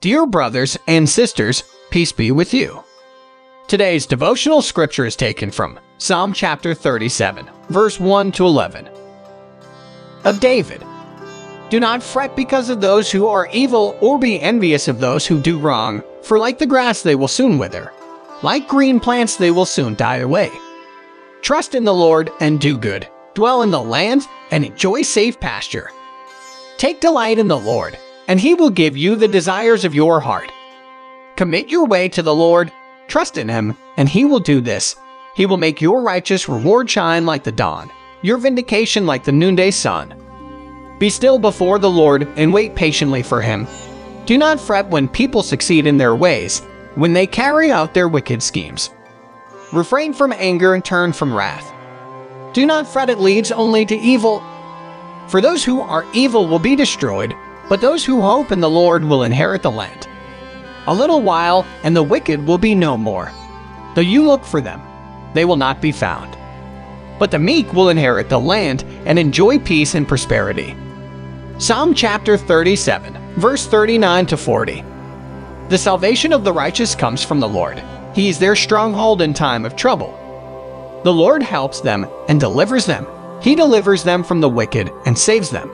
Dear brothers and sisters, peace be with you. Today's devotional scripture is taken from Psalm chapter 37, verse 1 to 11. Of David Do not fret because of those who are evil, or be envious of those who do wrong, for like the grass they will soon wither. Like green plants they will soon die away. Trust in the Lord and do good. Dwell in the land and enjoy safe pasture. Take delight in the Lord and he will give you the desires of your heart. Commit your way to the Lord, trust in him, and he will do this. He will make your righteous reward shine like the dawn, your vindication like the noonday sun. Be still before the Lord and wait patiently for him. Do not fret when people succeed in their ways, when they carry out their wicked schemes. Refrain from anger and turn from wrath. Do not fret, it leads only to evil. For those who are evil will be destroyed, but those who hope in the Lord will inherit the land. A little while, and the wicked will be no more. Though you look for them, they will not be found. But the meek will inherit the land and enjoy peace and prosperity. Psalm chapter 37, verse 39 to 40. The salvation of the righteous comes from the Lord. He is their stronghold in time of trouble. The Lord helps them and delivers them. He delivers them from the wicked and saves them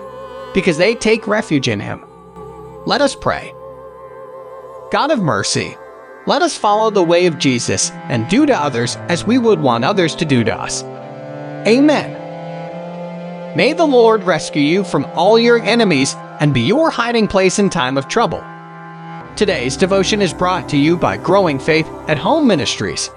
because they take refuge in him. Let us pray. God of mercy, let us follow the way of Jesus and do to others as we would want others to do to us. Amen. May the Lord rescue you from all your enemies and be your hiding place in time of trouble. Today's devotion is brought to you by Growing Faith at Home Ministries.